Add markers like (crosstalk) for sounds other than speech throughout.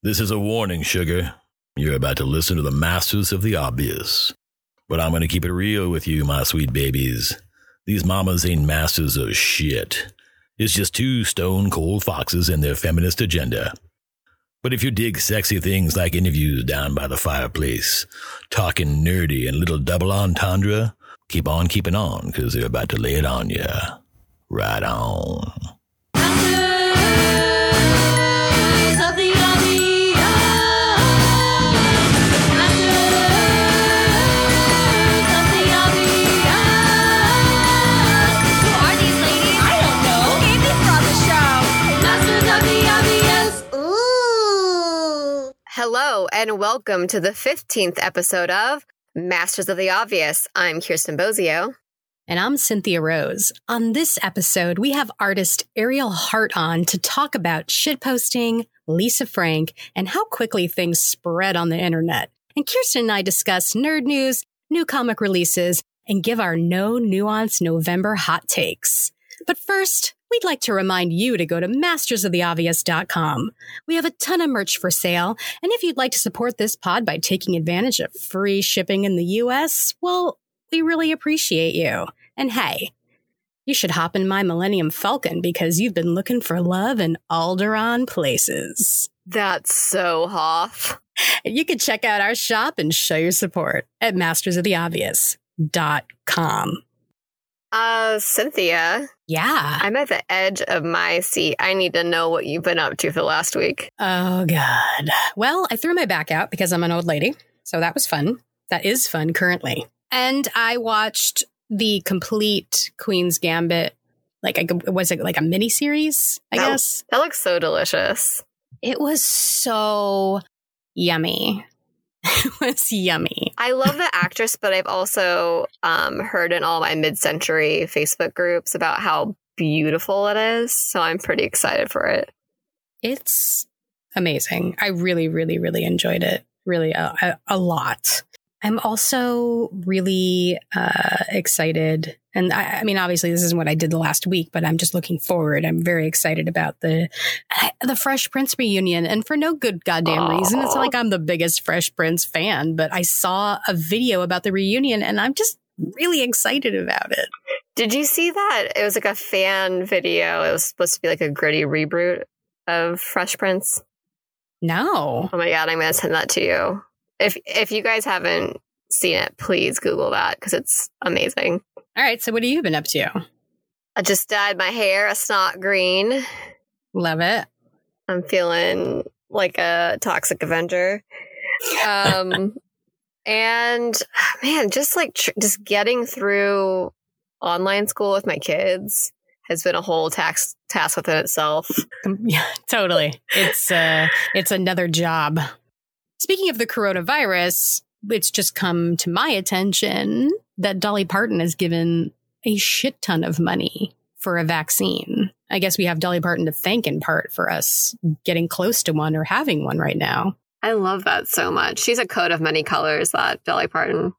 This is a warning, sugar. You're about to listen to the masters of the obvious. But I'm going to keep it real with you, my sweet babies. These mamas ain't masters of shit. It's just two stone cold foxes and their feminist agenda. But if you dig sexy things like interviews down by the fireplace, talking nerdy and little double entendre, keep on keeping on because they're about to lay it on you. Right on. And welcome to the 15th episode of Masters of the Obvious. I'm Kirsten Bozio. And I'm Cynthia Rose. On this episode, we have artist Ariel Hart on to talk about shitposting, Lisa Frank, and how quickly things spread on the internet. And Kirsten and I discuss nerd news, new comic releases, and give our no nuance November hot takes. But first, we'd like to remind you to go to mastersoftheobvious.com. We have a ton of merch for sale, and if you'd like to support this pod by taking advantage of free shipping in the US, well, we really appreciate you. And hey, you should hop in my Millennium Falcon because you've been looking for love in Alderaan places. That's so Hoff. You can check out our shop and show your support at mastersoftheobvious.com. Uh, Cynthia, Yeah. I'm at the edge of my seat. I need to know what you've been up to for the last week. Oh, God. Well, I threw my back out because I'm an old lady. So that was fun. That is fun currently. And I watched the complete Queen's Gambit. Like, I, was it like a mini series? I That- guess That looks so delicious. it was so yummy. (laughs) it was yummy. I love the actress, but I've also um, heard in all my mid-century Facebook groups about how beautiful it is. So I'm pretty excited for it. It's amazing. I really, really, really enjoyed it. Really, a, a, a lot. I'm also really uh, excited, and I, I mean, obviously, this isn't what I did the last week, but I'm just looking forward. I'm very excited about the the Fresh Prince reunion, and for no good goddamn reason. It's not like I'm the biggest Fresh Prince fan, but I saw a video about the reunion, and I'm just really excited about it. Did you see that? It was like a fan video. It was supposed to be like a gritty reboot of Fresh Prince. No, Oh my god, I'm gonna send that to you. If if you guys haven't seen it, please Google that because it's amazing. All right. So, what have you been up to? I just dyed my hair a snot green. Love it. I'm feeling like a toxic Avenger. Um, (laughs) and man, just like tr- just getting through online school with my kids has been a whole tax task within itself. (laughs) Yeah, totally. It's uh it's another job. Speaking of the coronavirus, it's just come to my attention that Dolly Parton has given a shit ton of money for a vaccine. I guess we have Dolly Parton to thank in part for us getting close to one or having one right now. I love that so much. She's a coat of many colors, that Dolly Parton.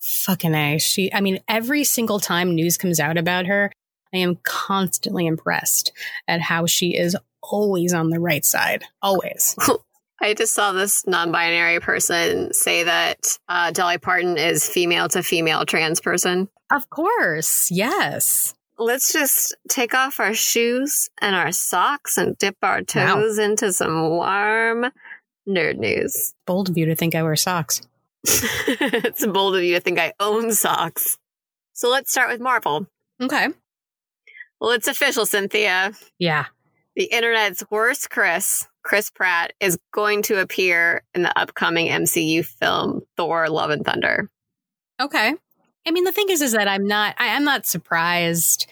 Fucking A. She I mean, every single time news comes out about her, I am constantly impressed at how she is always on the right side. Always. (laughs) I just saw this non-binary person say that uh, Dolly Parton is female to female trans person. Of course. Yes. Let's just take off our shoes and our socks and dip our Wow. toes into some warm nerd news. Bold of you to think I wear socks. (laughs) it's bold of you to think I own socks. So let's start with Marvel. Okay. Well, it's official, Cynthia. Yeah. The internet's worst Chris, Chris Pratt, is going to appear in the upcoming MCU film Thor: Love and Thunder. Okay. I mean, the thing is, is that I'm not, I, I'm not surprised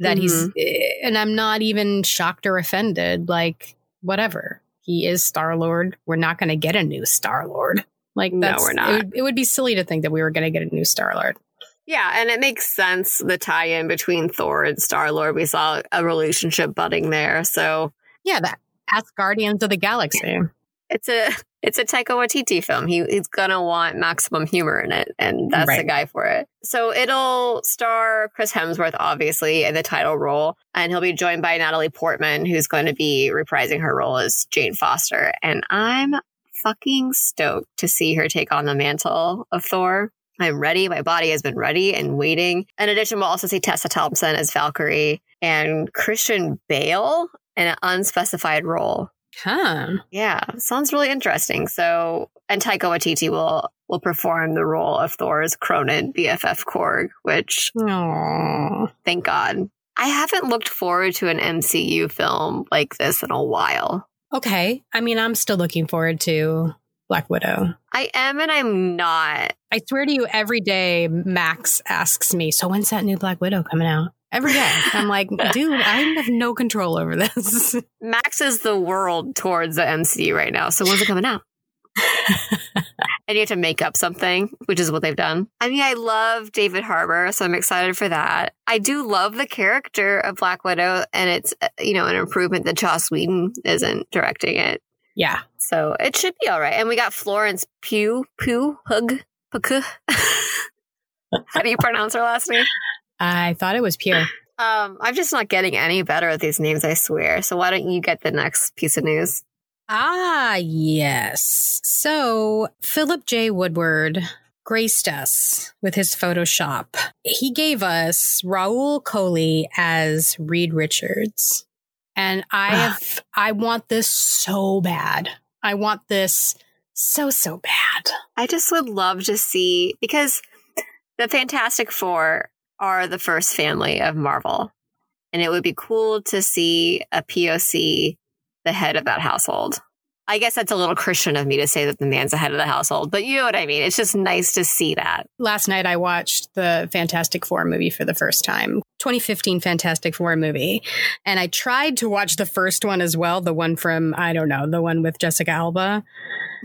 that he's, eh, and I'm not even shocked or offended. Like, whatever. He is Star Lord. We're not going to get a new Star Lord. Like, No, we're not. It would, it would be silly to think that we were going to get a new Star Lord. Yeah, and it makes sense the tie-in between Thor and Star Lord. We saw a relationship budding there, so Yeah. That, ask Guardians of the Galaxy. it's a (laughs) it's a Taika Waititi film. He, he's gonna want maximum humor in it, and that's the guy for it. So it'll star Chris Hemsworth, obviously, in the title role, and he'll be joined by Natalie Portman, who's going to be reprising her role as Jane Foster. And I'm fucking stoked to see her take on the mantle of Thor. I'm ready. My body has been ready and waiting. In addition, we'll also see Tessa Thompson as Valkyrie and Christian Bale in an unspecified role. Huh. Yeah, sounds really interesting. So, and Taika Waititi will will perform the role of Thor's Kronan BFF Korg, which Aw. thank God. I haven't looked forward to an MCU film like this in a while. Okay. I mean, I'm still looking forward to Black Widow. I am and I'm not. I swear to you, every day Max asks me, "So when's that new Black Widow coming out?" Every day, I'm like, (laughs) "Dude, I have no control over this." Max is the world towards the MCU right now. So when's it coming out? (laughs) and you have to make up something, which is what they've done. I mean, I love David Harbour, so I'm excited for that. I do love the character of Black Widow, and it's uh, you know an improvement that Joss Whedon isn't directing it, yeah. so it should be all right. And we got Florence Pugh, Pugh, Hug, Puku. (laughs) How do you pronounce her last name? I thought it was pure. Um, I'm just not getting any better at these names, I swear. So why don't you get the next piece of news? Ah, yes. So Philip J. Woodward graced us with his Photoshop. He gave us Rahul Kohli as Reed Richards. And I have, I want this so bad. I want this so, so bad. I just would love to see because the Fantastic Four are the first family of Marvel. And it would be cool to see a POC the head of that household. I guess that's a little Christian of me to say that the man's the head of the household, but you know what I mean. It's just nice to see that. Last night I watched the Fantastic Four movie for the first time. 2015 Fantastic Four movie. And I tried to watch the first one as well, the one from I don't know, the one with Jessica Alba.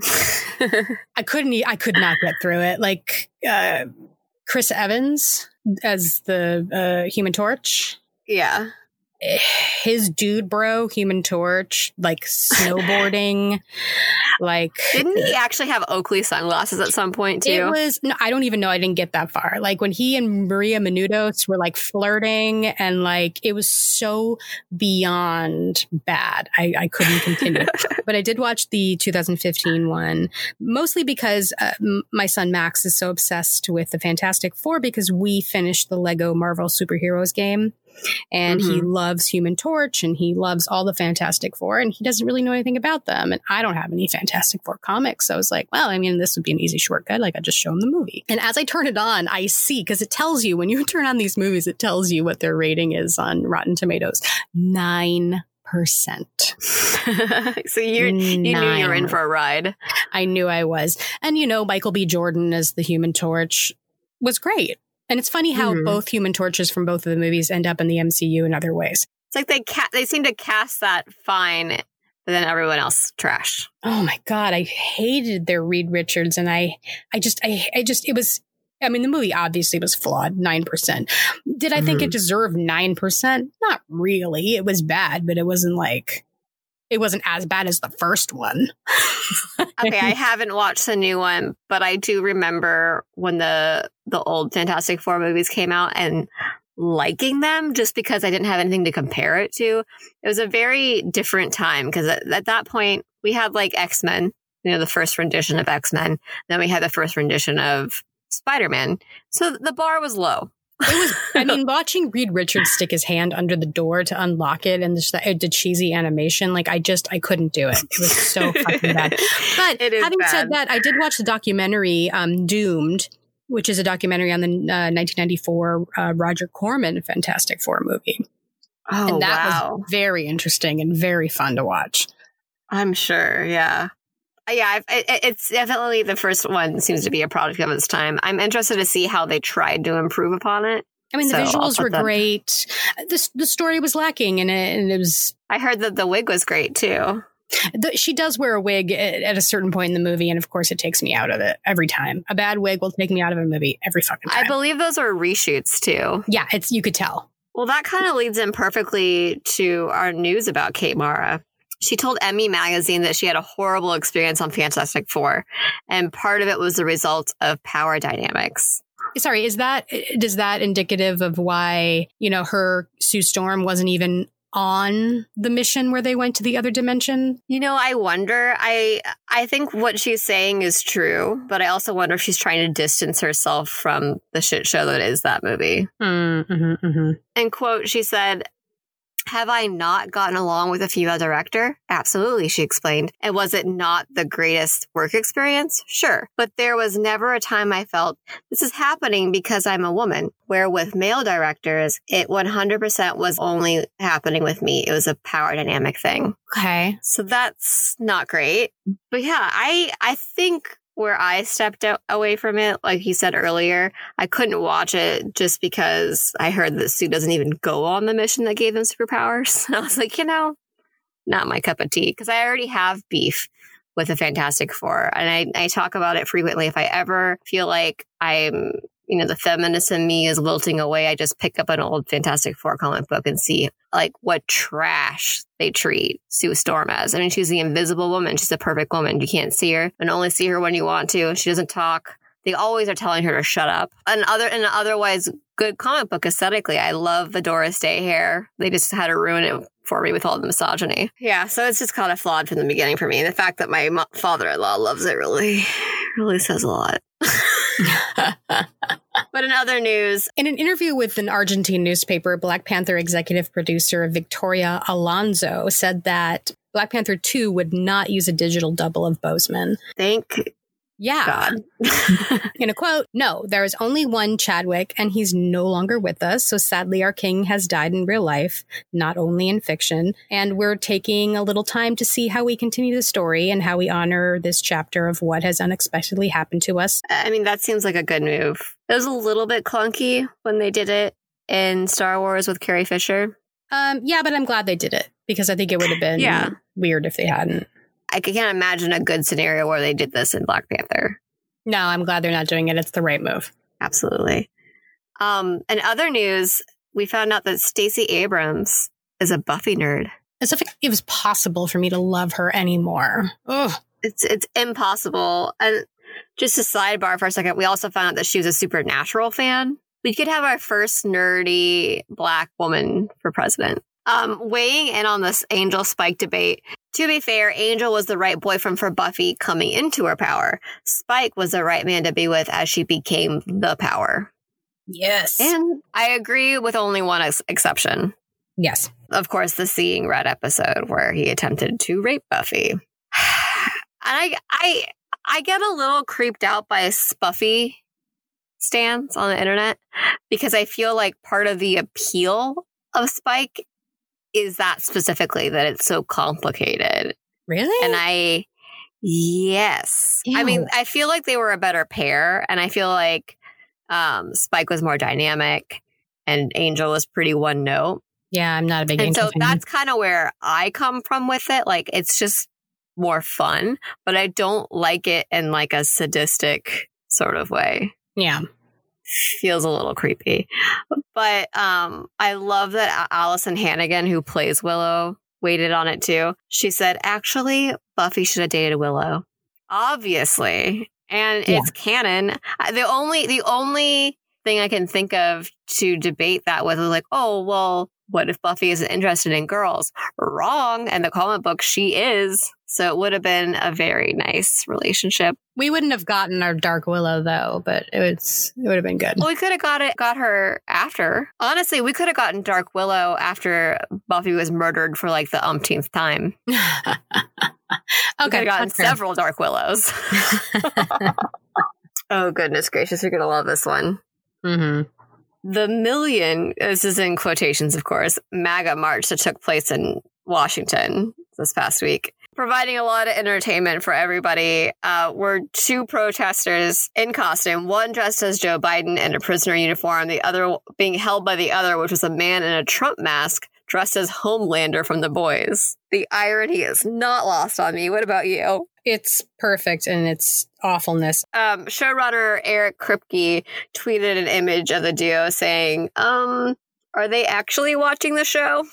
(laughs) I couldn't I could not get through it. Like uh Chris Evans as the uh Human Torch. yeah. His dude bro, Human Torch, like snowboarding, (laughs) like Didn't he actually have Oakley sunglasses at some point too? It was no, I don't even know. I didn't get that far. Like when he and Maria Menounos were like flirting, and like it was so beyond bad. I, I couldn't continue. (laughs) but I did watch the 2015 one, mostly because uh, m- my son Max is so obsessed with the Fantastic Four because we finished the Lego Marvel superheroes game. And he mm-hmm. loves Human Torch and he loves all the Fantastic Four and he doesn't really know anything about them. And I don't have any Fantastic Four comics. So I was like, well, I mean, this would be an easy shortcut. Like I just show him the movie. And as I turn it on, I see, because it tells you when you (laughs) turn on these movies, it tells you what their rating is on Rotten Tomatoes. Nine percent. (laughs) so you you knew you were in for a ride. I knew I was. And you know, Michael B. Jordan as the Human Torch was great. And it's funny how Mhm. both Human Torches from both of the movies end up in the MCU in other ways. It's like they ca- they seem to cast that fine, but then everyone else trash. Oh my god, I hated their Reed Richards, and I, I just, I, I just, it was. I mean, the movie obviously was flawed, nine percent. Did I think it deserved nine percent? Not really. It was bad, but it wasn't like, it wasn't as bad as the first one. (laughs) Okay, I haven't watched the new one, but I do remember when the the old Fantastic Four movies came out and liking them just because I didn't have anything to compare it to. It was a very different time because at, at that point we had like X Men, you know, the first rendition of X Men. Then we had the first rendition of Spider Man. So the bar was low. It was. I mean, (laughs) watching Reed Richards stick his hand under the door to unlock it and just the, the cheesy animation, like I just I couldn't do it. It was so (laughs) fucking bad. But having said that, I did watch the documentary um, "Doomed," which is a documentary on the uh, 1994 uh, Roger Corman Fantastic Four movie, Oh and that wow! was very interesting and very fun to watch. I'm sure. Yeah. Yeah, I've- it, it- it's definitely the first one seems to be a product of its time. I'm interested to see how they tried to improve upon it. I mean, the So, visuals were that- great. The the story was lacking, and it, and it was I heard that the wig was great too. the, she does wear a wig at, at a certain point in the movie, and of course, it takes me out of it every time. A bad wig will take me out of a movie every fucking time. I believe those are reshoots too. yeah, it's you could tell. Well, that kind of leads in perfectly to our news about Kate Mara. She told Emmy magazine that she had a horrible experience on Fantastic Four, and part of it was the result of power dynamics. Sorry, is that does that indicative of why you know her Sue Storm wasn't even on the mission where they went to the other dimension? You know, I wonder. I I think what she's saying is true, but I also wonder if she's trying to distance herself from the shit show that is that movie. Mm-hmm, mm-hmm. And quote, she said, have I not gotten along with a female director? Absolutely, she explained. And was it not the greatest work experience? Sure. But there was never a time I felt this is happening because I'm a woman. Where with male directors, it 100% was only happening with me. It was a power dynamic thing. Okay. So that's not great. But yeah, I, I think where I stepped out, away from it, like you said earlier, I couldn't watch it just because I heard that Sue doesn't even go on the mission that gave them superpowers. (laughs) And I was like, you know, not my cup of tea because I already have beef with the Fantastic Four. And I, I talk about it frequently. If I ever feel like I'm, you know, the feminist in me is wilting away, I just pick up an old Fantastic Four comic book and see like what trash they treat Sue Storm as. I mean, she's the invisible woman. She's a perfect woman. You can't see her and only see her when you want to. She doesn't talk. They always are telling her to shut up. And other and otherwise good comic book aesthetically, I love the Doris Day hair. They just had to ruin it for me with all the misogyny. Yeah, so it's just kind of flawed from the beginning for me. And the fact that my father-in-law loves it really, really says a lot. But in other news, in an interview with an Argentine newspaper, Black Panther executive producer Victoria Alonso said that Black Panther 2 would not use a digital double of Boseman. Thank yeah. (laughs) In a quote, no, there is only one Chadwick and he's no longer with us. So sadly, our king has died in real life, not only in fiction. And we're taking a little time to see how we continue the story and how we honor this chapter of what has unexpectedly happened to us. I mean, that seems like a good move. It was a little bit clunky when they did it in Star Wars with Carrie Fisher. Um, yeah, but I'm glad they did it because I think it would have been yeah. weird if they hadn't. I can't imagine a good scenario where they did this in Black Panther. No, I'm glad they're not doing it. It's the right move. Absolutely. Um, and other news, we found out that Stacey Abrams is a Buffy nerd. As if it was possible for me to love her anymore. Ugh. It's it's impossible. And just a sidebar for a second, we also found out that she was a supernatural fan. We could have our first nerdy black woman for president. Um, weighing in on this Angel Spike debate, to be fair, Angel was the right boyfriend for Buffy coming into her power. Spike was the right man to be with as she became the power. Yes. And I agree with only one ex- exception. Yes. Of course, the Seeing Red episode where he attempted to rape Buffy. (sighs) and I I I get a little creeped out by Spuffy stands on the internet because I feel like part of the appeal of Spike is that specifically that it's so complicated. Really? And I, yes. Ew. I mean, I feel like they were a better pair, and I feel like um, Spike was more dynamic, and Angel was pretty one note. Yeah, I'm not a big. And Angel so fan. that's kind of where I come from with it. Like, it's just more fun, but I don't like it in like a sadistic sort of way. Yeah feels a little creepy. But um, I love that Alyson Hannigan, who plays Willow, waited on it too. She said, actually, Buffy should have dated Willow. Obviously. And yeah. it's canon. The only the only thing I can think of to debate that with is like, oh, well, what if Buffy isn't interested in girls? Wrong. And the comic book, she is. So it would have been a very nice relationship. We wouldn't have gotten our Dark Willow though, but it was it would have been good. Well, we could have got it got her after. Honestly, we could have gotten Dark Willow after Buffy was murdered for like the umpteenth time. (laughs) okay, we could have gotten several Dark Willows. (laughs) (laughs) oh goodness gracious, you're gonna love this one. Mm-hmm the million, this is in quotations, of course, MAGA march that took place in Washington this past week, providing a lot of entertainment for everybody, uh, were two protesters in costume, one dressed as Joe Biden in a prisoner uniform, the other being held by the other, which was a man in a Trump mask dressed as Homelander from The Boys. The irony is not lost on me. What about you? It's perfect in its awfulness. Um, showrunner Eric Kripke tweeted an image of the duo saying, um, are they actually watching the show?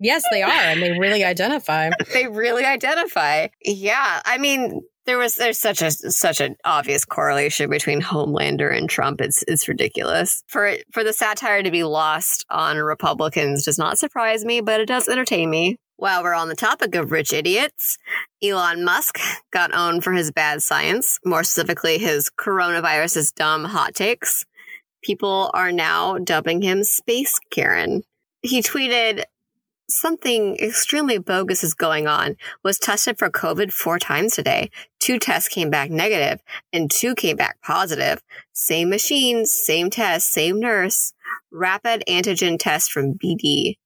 Yes, they are, and they really identify. (laughs) they really identify. Yeah, I mean, there was there's such a such an obvious correlation between Homelander and Trump. It's it's ridiculous. For for the satire to be lost on Republicans does not surprise me, but it does entertain me. While we're on the topic of rich idiots, Elon Musk got owned for his bad science, more specifically his coronavirus's dumb hot takes. People are now dubbing him Space Karen. He tweeted, something extremely bogus is going on. Was tested for COVID four times today. Two tests came back negative and two came back positive. Same machine, same test, same nurse. Rapid antigen test from BD.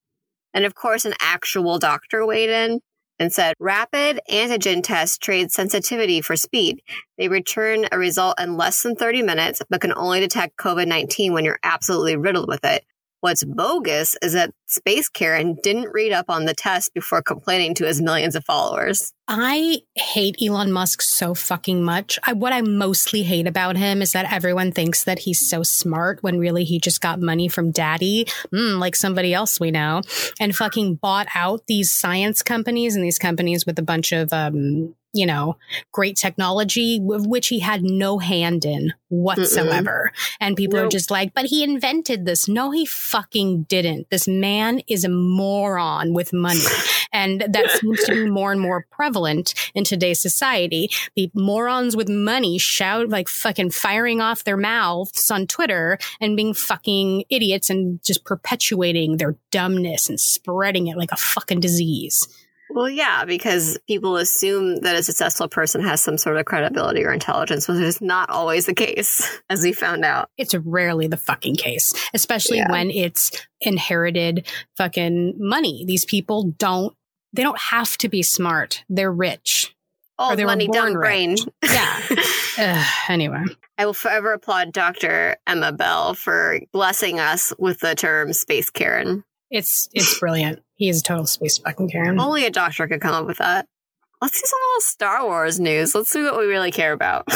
And of course, an actual doctor weighed in and said rapid antigen test trades sensitivity for speed. They return a result in less than 30 minutes, but can only detect COVID 19 when you're absolutely riddled with it. What's bogus is that Space Karen didn't read up on the test before complaining to his millions of followers. I hate Elon Musk so fucking much. I, what I mostly hate about him is that everyone thinks that he's so smart when really he just got money from daddy, mm, like somebody else we know, and fucking bought out these science companies and these companies with a bunch of um, you know, great technology, which he had no hand in whatsoever. Mm-mm. And people nope. are just like, but he invented this. No, he fucking didn't. This man is a moron with money. and that seems to be more and more prevalent in today's society. The morons with money shout like fucking firing off their mouths on Twitter and being fucking idiots and just perpetuating their dumbness and spreading it like a fucking disease. Well, yeah, because people assume that a successful person has some sort of credibility or intelligence, which is not always the case, (laughs) as we found out. It's rarely the fucking case, especially yeah. when it's inherited fucking money. These people don't, they don't have to be smart. They're rich. Oh, money, dumb brain. (laughs) Yeah. (laughs) uh, anyway. I will forever applaud Dr. Emma Bell for blessing us with the term space Karen. It's it's brilliant. He is a total space fucking Karen. Only a doctor could come up with that. Let's do some little Star Wars news. Let's see what we really care about.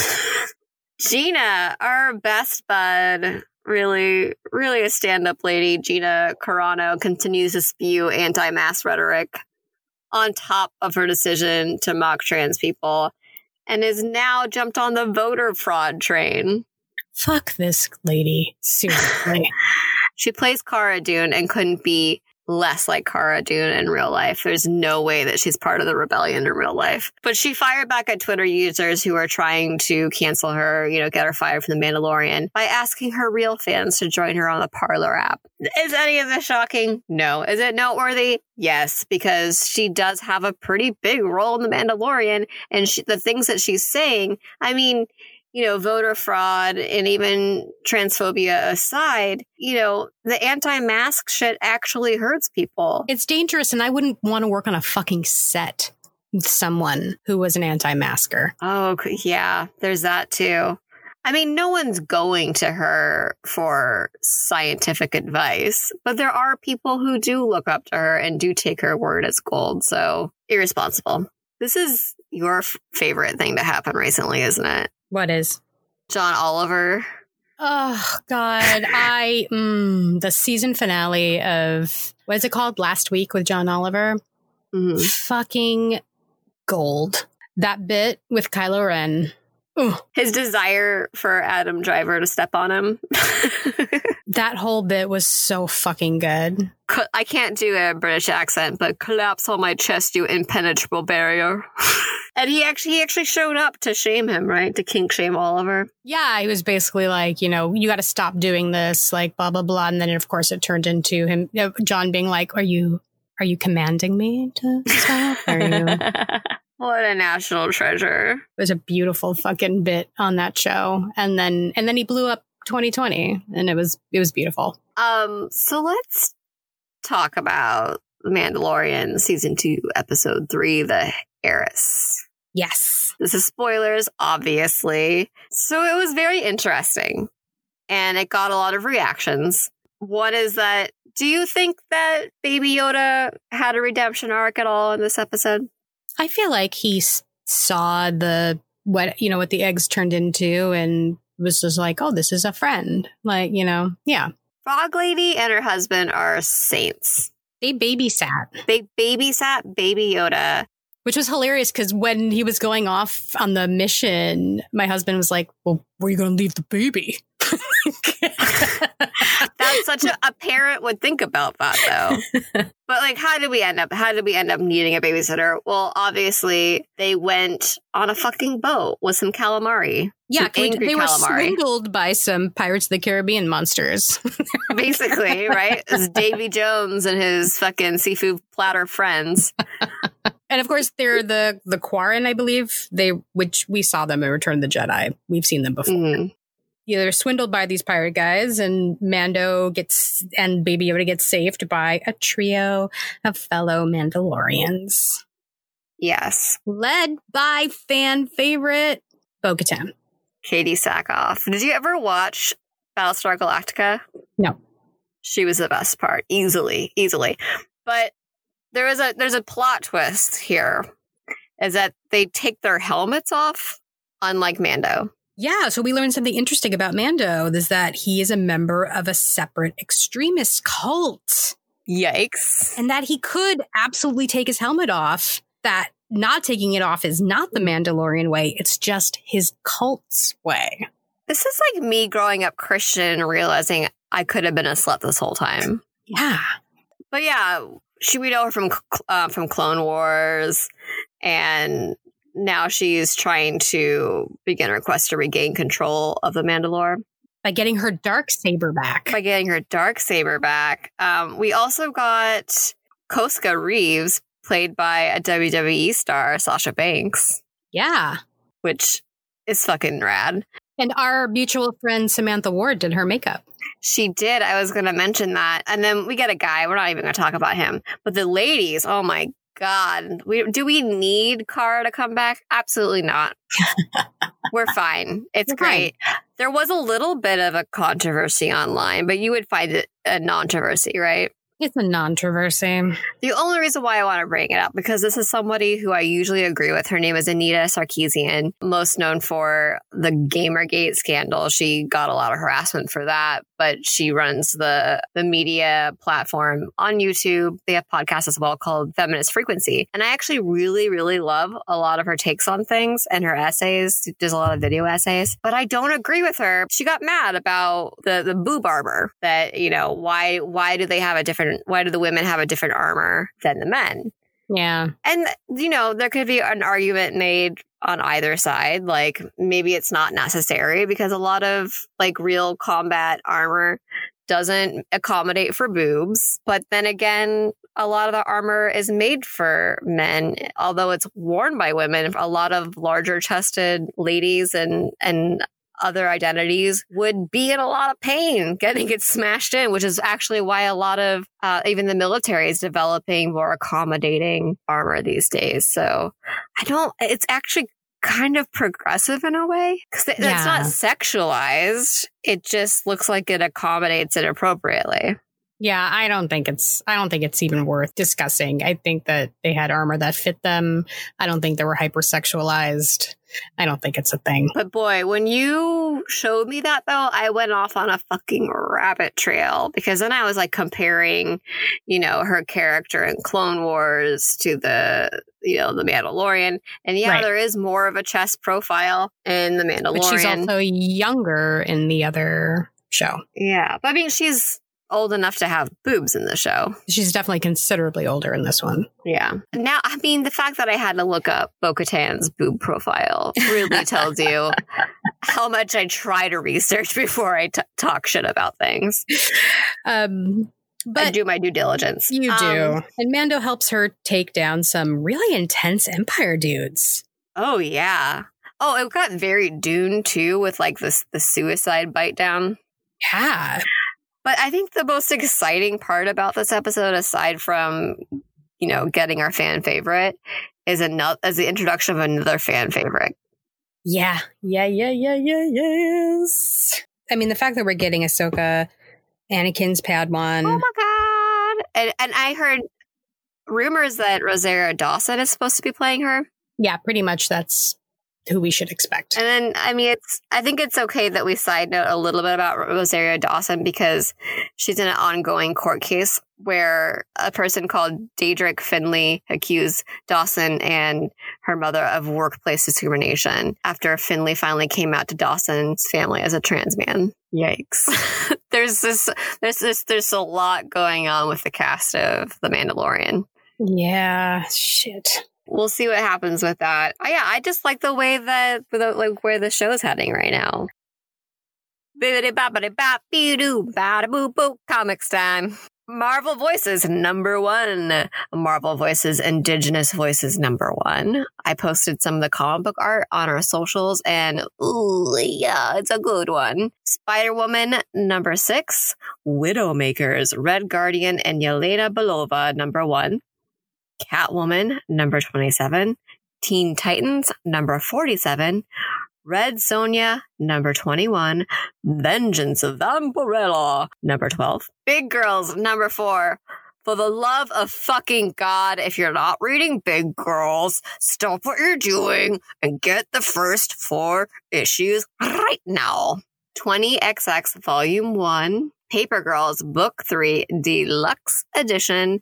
(laughs) Gina, our best bud, really, really a stand up lady, Gina Carano, continues to spew anti mass rhetoric on top of her decision to mock trans people and is now jumped on the voter fraud train. Fuck this lady. Seriously. (laughs) She plays Cara Dune and couldn't be less like Cara Dune in real life. There's no way that she's part of the rebellion in real life. But she fired back at Twitter users who are trying to cancel her, you know, get her fired from The Mandalorian by asking her real fans to join her on the Parler app. Is any of this shocking? No. Is it noteworthy? Yes, because she does have a pretty big role in The Mandalorian and she, the things that she's saying, I mean, you know, voter fraud and even transphobia aside, you know, the anti mask shit actually hurts people. It's dangerous, and I wouldn't want to work on a fucking set with someone who was an anti masker. Oh, yeah, there's that too. I mean, no one's going to her for scientific advice, but there are people who do look up to her and do take her word as gold. So irresponsible. This is your f- favorite thing to happen recently, isn't it? What is? John Oliver. Oh God, (laughs) I mm, the season finale of what is it called? Last week with John Oliver. Mm-hmm. Fucking gold. That bit with Kylo Ren. Ooh. His desire for Adam Driver to step on him. (laughs) that whole bit was so fucking good. I can't do a British accent, but collapse on my chest, you impenetrable barrier. (laughs) and he actually he actually showed up to shame him, right? To kink shame Oliver. Yeah, he was basically like, you know, you got to stop doing this, like blah blah blah. And then of course it turned into him, John being like, "Are you are you commanding me to stop? Are you?" (laughs) What a national treasure. It was a beautiful fucking bit on that show. And then and then he blew up 2020 and it was it was beautiful. Um so let's talk about The Mandalorian season 2 episode 3 The Heiress. Yes. This is spoilers, obviously. So it was very interesting and it got a lot of reactions. What is that? Do you think that Baby Yoda had a redemption arc at all in this episode? I feel like he saw the, what, you know, what the eggs turned into and was just like, oh, this is a friend. Like, you know, yeah. Frog Lady and her husband are saints. They babysat. They babysat Baby Yoda. Which was hilarious because when he was going off on the mission, my husband was like, Well, where are you going to leave the baby? (laughs) Such a, a parent would think about that though. (laughs) but like how did we end up how did we end up needing a babysitter? Well, obviously they went on a fucking boat with some calamari. Yeah, Some they were calamari. swindled by some Pirates of the Caribbean monsters. (laughs) Basically, right? It's Davy Jones and his fucking seafood platter friends. (laughs) and of course, they're the the Quarren, I believe. They which we saw them in Return of the Jedi. We've seen them before. Mm-hmm. Yeah, they're swindled by these pirate guys, and Mando gets and Baby Yoda gets saved by a trio of fellow Mandalorians, Yes. led by fan favorite Bo-Katan. Katee Sackhoff. Did you ever watch Battlestar Galactica? No. She was the best part, easily, easily. But there is a there's a plot twist here, is that they take their helmets off, unlike Mando. Yeah, so we learned something interesting about Mando is that he is a member of a separate extremist cult Yikes! and that he could absolutely take his helmet off. That not taking it off is not the Mandalorian way, it's just his cult's way. This is like me growing up Christian and realizing I could have been a slut this whole time. Yeah. But yeah, she we know her from uh, from Clone Wars, and now she's trying to begin her quest to regain control of the Mandalore By getting her dark saber back. by getting her dark saber back. Um, we also got Koska Reeves, played by a WWE star, Sasha Banks, yeah. which is fucking rad. And our mutual friend Samantha Ward did her makeup. She did. I was going to mention that. And then we get a guy. We're not even going to talk about him. But the ladies, oh my God. We, do we need Cara to come back? Absolutely not. (laughs) We're fine. It's We're fine. great. There was a little bit of a controversy online, but you would find it a controversy, right? It's a non-controversy. The only reason why I want to bring it up because this is somebody who I usually agree with. Her name is Anita Sarkeesian, most known for the Gamergate scandal. She got a lot of harassment for that, but she runs the the media platform on YouTube. They have podcasts as well called Feminist Frequency, and I actually really really love a lot of her takes on things and her essays. She does a lot of video essays, but I don't agree with her. She got mad about the the boob armor that you know why why do they have a different why do the women have a different armor than the men? Yeah. And, you know, there could be an argument made on either side. Like maybe it's not necessary because a lot of like real combat armor doesn't accommodate for boobs. But then again, a lot of the armor is made for men, although it's worn by women. A lot of larger chested ladies and, and other identities would be in a lot of pain getting it smashed in, which is actually why a lot of uh, even the military is developing more accommodating armor these days. So I don't, it's actually kind of progressive in a way because it's Yeah. not sexualized. It just looks like it accommodates it appropriately. Yeah, I don't think it's I don't think it's even worth discussing. I think that they had armor that fit them. I don't think they were hypersexualized. I don't think it's a thing. But boy, when you showed me that though, I went off on a fucking rabbit trail because then I was like comparing, you know, her character in Clone Wars to the, you know, the Mandalorian. And yeah, Right. there is more of a chest profile in the Mandalorian. But she's also younger in the other show. yeah. But I mean, she's old enough to have boobs in the show. She's definitely considerably older in this one. Yeah. Now, I mean, the fact that I had to look up Bo Katan's boob profile really tells you (laughs) how much I try to research before I t- talk shit about things. Um I but do my due diligence. you do. Um, and Mando helps her take down some really intense empire dudes. oh, yeah. Oh, it got very Dune too with like this the suicide bite down. Yeah. But I think the most (laughs) exciting part about this episode, aside from you know getting our fan favorite, is another as the introduction of another fan favorite. Yeah. Yeah, yeah, yeah, yeah, yes. I mean, the fact that we're getting Ahsoka, Anakin's Padawan. Oh my god! And and I heard rumors that Rosario Dawson is supposed to be playing her. yeah, pretty much that's who we should expect. And then, I mean, it's, I think it's okay that we side note a little bit about Rosario Dawson because she's in an ongoing court case where a person called Dedrek Finley accused Dawson and her mother of workplace discrimination after Finley finally came out to Dawson's family as a trans man. Yikes. (laughs) there's this, there's this, there's a lot going on with the cast of The Mandalorian. Yeah, shit we'll see what happens with that. Oh, yeah, I just like the way that the, like where the show's heading right now. Comics time. Marvel Voices number one. Marvel Voices Indigenous Voices number one. I posted some of the comic book art on our socials and ooh, yeah, it's a good one. Spider Woman number six. Widowmakers, Red Guardian and Yelena Belova number one. Catwoman, number 27, Teen Titans, number 47, Red Sonja, number 21, Vengeance of Vampirella, number 12, Big Girls, number 4. For the love of fucking God, if you're not reading Big Girls, stop what you're doing and get the first four issues right now. 20XX Volume 1, Paper Girls Book 3 Deluxe Edition,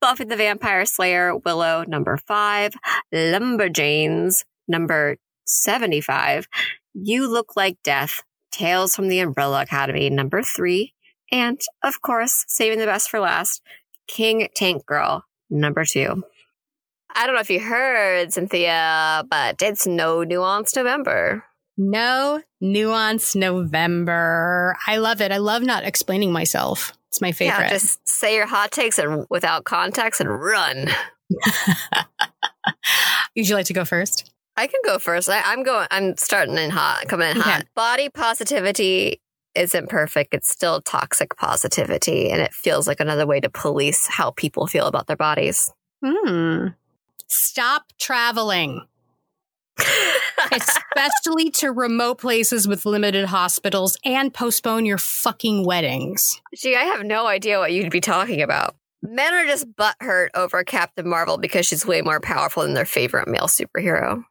Buffy the Vampire Slayer, Willow, number five, Lumberjanes, number 75, You Look Like Death, Tales from the Umbrella Academy, number three, and of course, saving the best for last, King Tank Girl, number two. I don't know if you heard, Cynthia, but it's no nuance November. No nuance November. I love it. I love not explaining myself. It's my favorite. Yeah, just say your hot takes and without context and run. (laughs) Would you like to go first? I can go first. I, am going. I'm starting in hot, coming in okay. hot. Body positivity isn't perfect. It's still toxic positivity, and it feels like another way to police how people feel about their bodies. Hmm. Stop traveling. Especially to remote places with limited hospitals, and postpone your fucking weddings. Gee, I have no idea what you'd be talking about. Men are just butthurt over Captain Marvel because she's way more powerful than their favorite male superhero.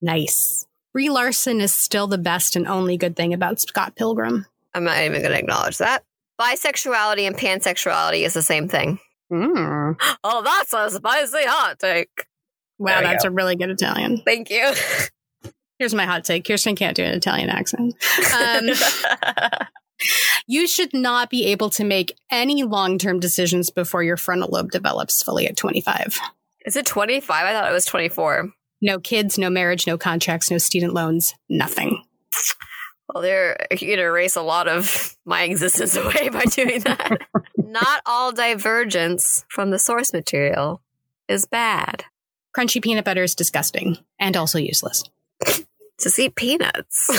Nice. Brie Larson is still the best and only good thing about Scott Pilgrim. I'm not even going to acknowledge that. Bisexuality and pansexuality is the same thing. Mm. (gasps) Oh, that's a spicy hot take. Wow, that's go. a really good Italian. Thank you. Here's my hot take. Kirsten can't do an Italian accent. Um, (laughs) you should not be able to make any long term decisions before your frontal lobe develops fully at 25. Is it 25? I thought it was 24. No kids, no marriage, no contracts, no student loans, nothing. Well, they're going to erase a lot of my existence (laughs) away by doing that. (laughs) Not all divergence from the source material is bad. Crunchy peanut butter is disgusting and also useless. (laughs) Just eat peanuts.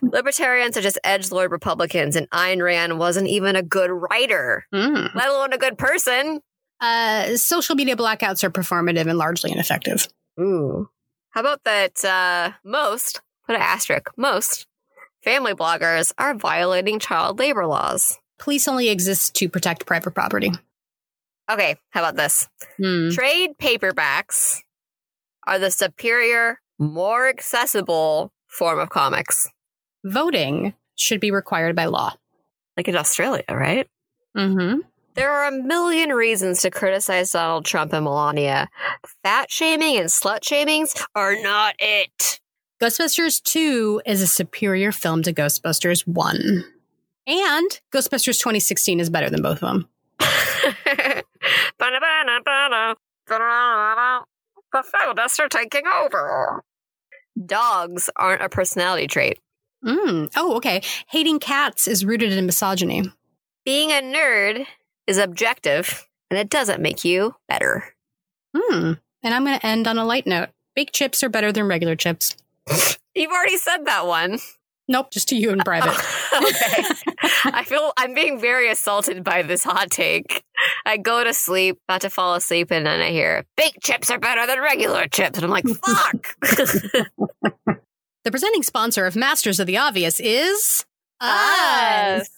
(laughs) Libertarians are just edge lord Republicans, and Ayn Rand wasn't even a good writer, mm. let alone a good person. Uh, social media blackouts are performative and largely ineffective. Ooh. How about that? Uh, most, put an asterisk, most family bloggers are violating child labor laws. Police only exist to protect private property. Okay, how about this? Hmm. Trade paperbacks are the superior, more accessible form of comics. Voting should be required by law. Like in Australia, right? Mm-hmm. There are a million reasons to criticize Donald Trump and Melania. Fat shaming and slut shamings are not it. Ghostbusters 2 is a superior film to Ghostbusters 1. And Ghostbusters 2016 is better than both of them. (laughs) The feminists are taking over. Dogs aren't a personality trait. Mm. Oh, okay. Hating cats is rooted in misogyny. Being a nerd is objective, and it doesn't make you better. Hmm. And I'm going to end on a light note. Baked chips are better than regular chips. (laughs) You've already said that one. Nope, just to you in private. (laughs) okay. I feel I'm being very assaulted by this hot take. I go to sleep, about to fall asleep, and then I hear baked chips are better than regular chips. And I'm like, fuck. (laughs) (laughs) the presenting sponsor of Masters of the Obvious is us.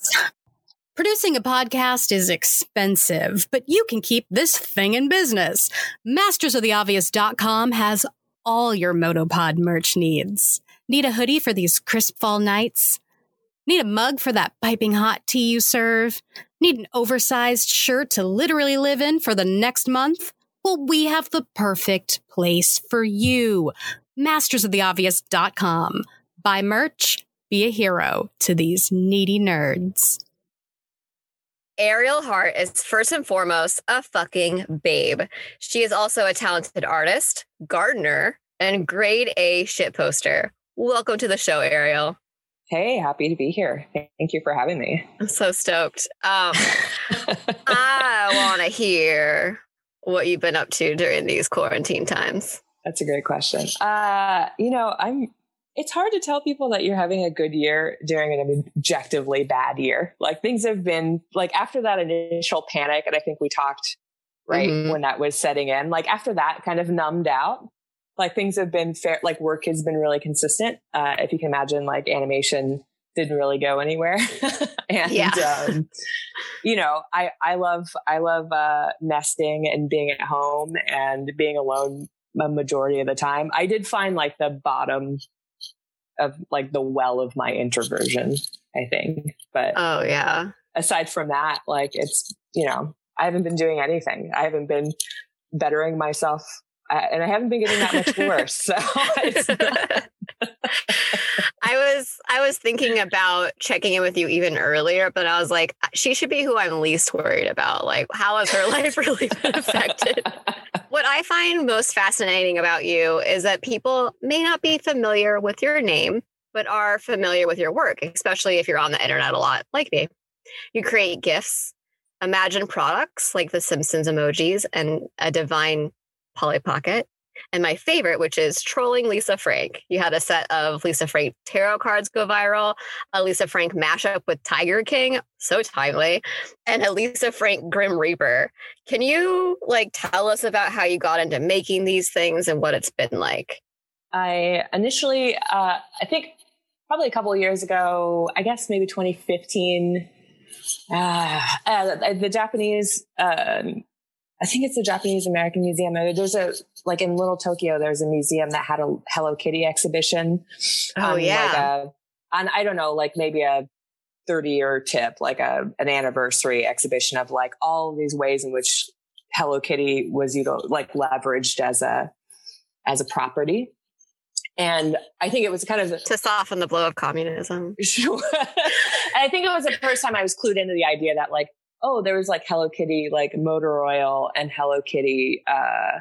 Producing a podcast is expensive, but you can keep this thing in business. Masters of Mastersoftheobvious.com has all your Motopod merch needs. Need a hoodie for these crisp fall nights? Need a mug for that piping hot tea you serve? Need an oversized shirt to literally live in for the next month? Well, we have the perfect place for you. Mastersoftheobvious.com. Buy merch, be a hero to these needy nerds. Ariel Hart is first and foremost a fucking babe. She is also a talented artist, gardener, and grade A shit poster. Welcome to the show, Ariel. Hey, happy to be here. Thank you for having me. I'm so stoked. Um, (laughs) I want to hear what you've been up to during these quarantine times. That's a great question. Uh, you know, I'm it's hard to tell people that you're having a good year during an objectively bad year. Like things have been like after that initial panic, and I think we talked right mm-hmm. when that was setting in. Like after that, kind of numbed out. Like things have been fair. Like work has been really consistent. Uh, if you can imagine, like animation didn't really go anywhere. (laughs) and yeah. um, you know, I I love I love uh, nesting and being at home and being alone a majority of the time. I did find like the bottom of like the well of my introversion, I think. But oh yeah. Aside from that, like it's you know, I haven't been doing anything. I haven't been bettering myself uh, and I haven't been getting that much worse. So (laughs) (laughs) I was I was thinking about checking in with you even earlier, but I was like, she should be who I'm least worried about. Like, how has her (laughs) life really been affected? what I find most fascinating about you is that people may not be familiar with your name, but are familiar with your work, especially if you're on the internet a lot, like me. You create GIFs, imagine products like the Simpsons emojis and a divine Polly Pocket. And my favorite, which is trolling Lisa Frank. You had a set of Lisa Frank tarot cards go viral, a Lisa Frank mashup with Tiger King, so timely, and a Lisa Frank Grim Reaper. Can you like tell us about how you got into making these things and what it's been like? I initially, uh, I think probably a couple years ago, I guess maybe 2015, uh, uh, the Japanese um, I think it's the Japanese American Museum. There's a like in Little Tokyo. There's a museum that had a Hello Kitty exhibition. Oh um, yeah, like a, on I don't know, like maybe a 30 year tip, like a an anniversary exhibition of like all these ways in which Hello Kitty was you know like leveraged as a as a property. And I think it was kind of to soften the blow of communism. (laughs) Sure. I think it was the first time I was clued into the idea that like oh, there was like Hello Kitty, like motor oil and Hello Kitty, uh,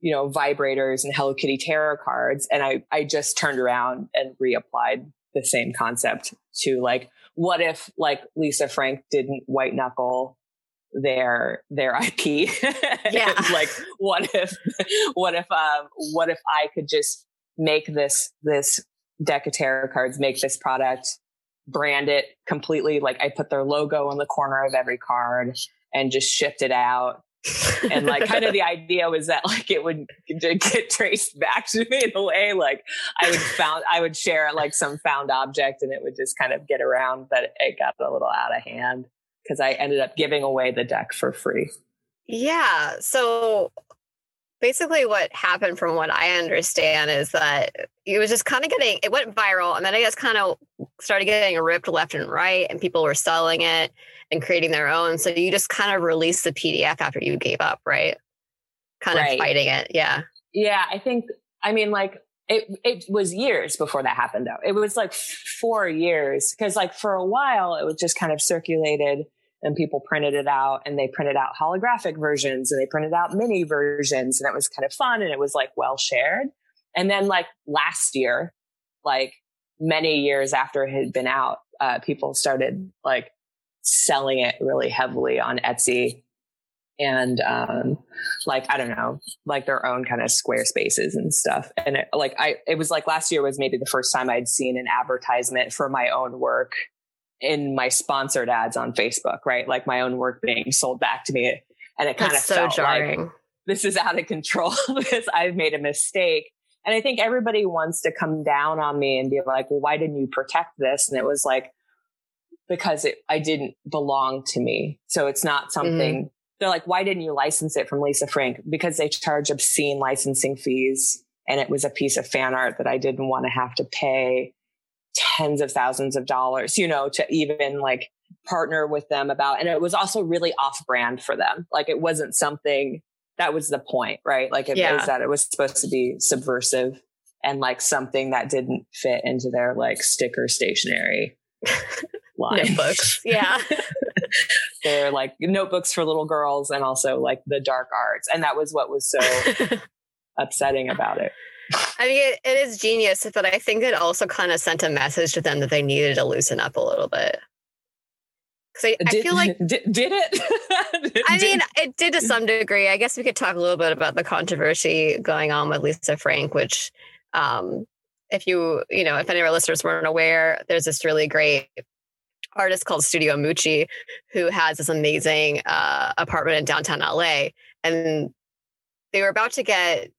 you know, vibrators and Hello Kitty tarot cards. And I, I just turned around and reapplied the same concept to like, what if like Lisa Frank didn't white knuckle their their (laughs) IP. Yeah. (laughs) like what if what if um what if I could just make this this deck of tarot cards, make this product brand it completely. Like I put their logo on the corner of every card and just shipped it out. and like kind of the (laughs) idea was that like it would get traced back to me in a way like i would found i would share like some found object and it would just kind of get around but it got a little out of hand because i ended up giving away the deck for free yeah so basically what happened from what I understand is that it was just kind of getting it went viral and then I guess kind of started getting ripped left and right and people were selling it and creating their own. So you just kind of released the PDF after you gave up, right? Kind right. of fighting it. Yeah. Yeah. I think I mean like it it was years before that happened though. It was like four years because like for a while it was just kind of circulated and people printed it out and they printed out holographic versions and they printed out mini versions and it was kind of fun and it was like well shared. And then like last year, like many years after it had been out, uh, people started like selling it really heavily on Etsy. And um like i don't know like their own kind of square spaces and stuff. And it, like i it was like last year was maybe the first time i'd seen an advertisement for my own work in my sponsored ads on Facebook, right? Like my own work being sold back to me. And it kind of so felt jarring. like this is out of control (laughs) because I've made a mistake. And I think everybody wants to come down on me and be like, well, why didn't you protect this? And it was like, because it, I didn't belong to me. So it's not something mm. they're like, why didn't you license it from Lisa Frank? Because they charge obscene licensing fees and it was a piece of fan art that I didn't want to have to pay tens of thousands of dollars, you know, to even like partner with them about. And it was also really off brand for them. Like it wasn't something that was the point, right? Like it Yeah. was that it was supposed to be subversive and like something that didn't fit into their like sticker stationery (laughs) line. Notebooks. Yeah. (laughs) They're like notebooks for little girls and also like the dark arts. And that was what was so (laughs) upsetting about it. I mean, it, it is genius, but I think it also kind of sent a message to them that they needed to loosen up a little bit. Because I, I feel like, (laughs) did, did it? I (laughs) mean, it did to some degree. I guess we could talk a little bit about the controversy going on with Lisa Frank, which, um, if you, you know, if any of our listeners weren't aware, there's this really great artist called Studio Mucci who has this amazing uh, apartment in downtown LA. And they were about to get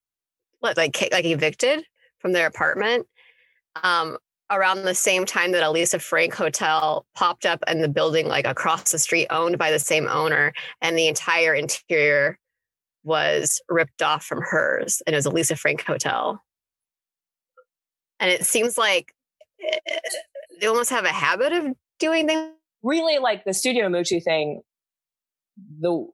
like, like evicted from their apartment um, around the same time that a Lisa Frank Hotel popped up in the building, like across the street, owned by the same owner, and the entire interior was ripped off from hers, and it was a Lisa Frank Hotel. And it seems like eh, they almost have a habit of doing things. really like the Studio Mucci thing, the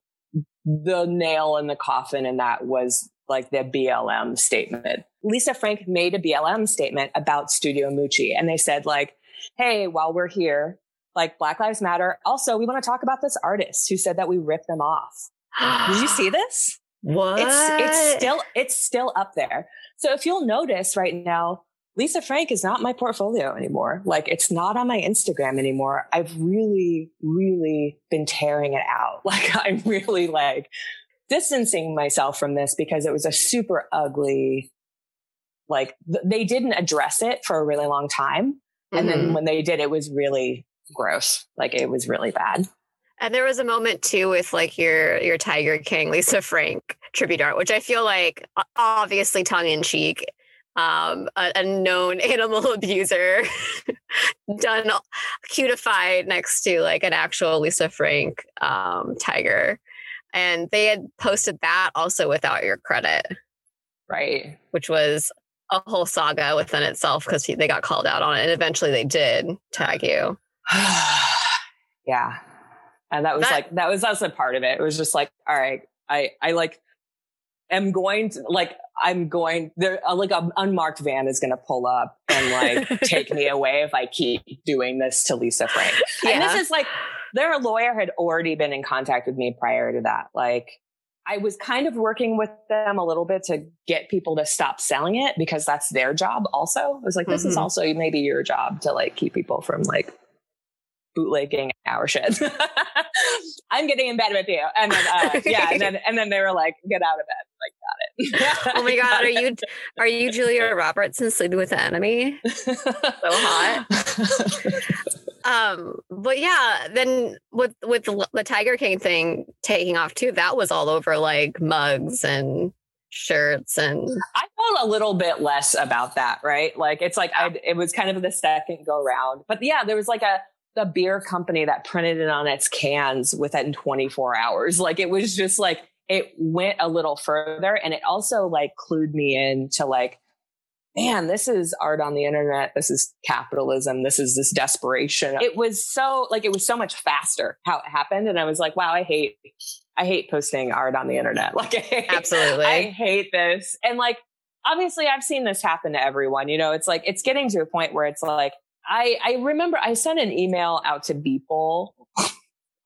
the nail in the coffin in that was like the BLM statement. Lisa Frank made a BLM statement about Studio Mucci and they said like, hey, while we're here, like Black Lives Matter. Also, we want to talk about this artist who said that we ripped them off. (gasps) Did you see this? What? It's it's still it's still up there. So if you'll notice right now, Lisa Frank is not my portfolio anymore. Like it's not on my Instagram anymore. I've really, really been tearing it out. (laughs) Like I'm really like distancing myself from this because it was a super ugly, like th- they didn't address it for a really long time. And then Mhm. when they did, it was really gross. Like it was really bad. And there was a moment too with like your your Tiger King Lisa Frank tribute art, which I feel like obviously tongue in cheek, um, a, a known (laughs) animal abuser (laughs) done cutified next to like an actual Lisa Frank um, tiger, and they had posted that also without your credit, Right. which was a whole saga within itself because they got called out on it, and eventually they did tag you. (sighs) yeah. And that was That- like that was also part of it. It was just like, all right, I I like am going to like I'm going there like an unmarked van is going to pull up and like (laughs) take me away if I keep doing this to Lisa Frank. And this is like their lawyer had already been in contact with me prior to that. Like I was kind of working with them a little bit to get people to stop selling it because that's their job also. I was like, this is Mhm. also maybe your job to like keep people from like bootlegging our shit. (laughs) I'm getting in bed with you. And then uh, (laughs) yeah, and then and then they were like, get out of bed. Like, got it. Oh my god, are you are you Julia Roberts in Sleeping with the Enemy? (laughs) so hot. Um, but yeah, then with with the, the Tiger King thing taking off too, that was all over like mugs and shirts and I felt a little bit less about that, right? Like it's like I it was kind of the second go round. But yeah, there was like a the beer company that printed it on its cans within 24 hours. Like it was just like it went a little further and it also like clued me in to like man, this is art on the internet. This is capitalism. This is this desperation. It was so like it was so much faster how it happened and I was like, wow, I hate I hate posting art on the internet. (laughs) Like I hate, Absolutely. I hate this. And like, obviously I've seen this happen to everyone, you know, it's like, it's getting to a point where it's like, I, I remember I sent an email out to Beeple, (laughs)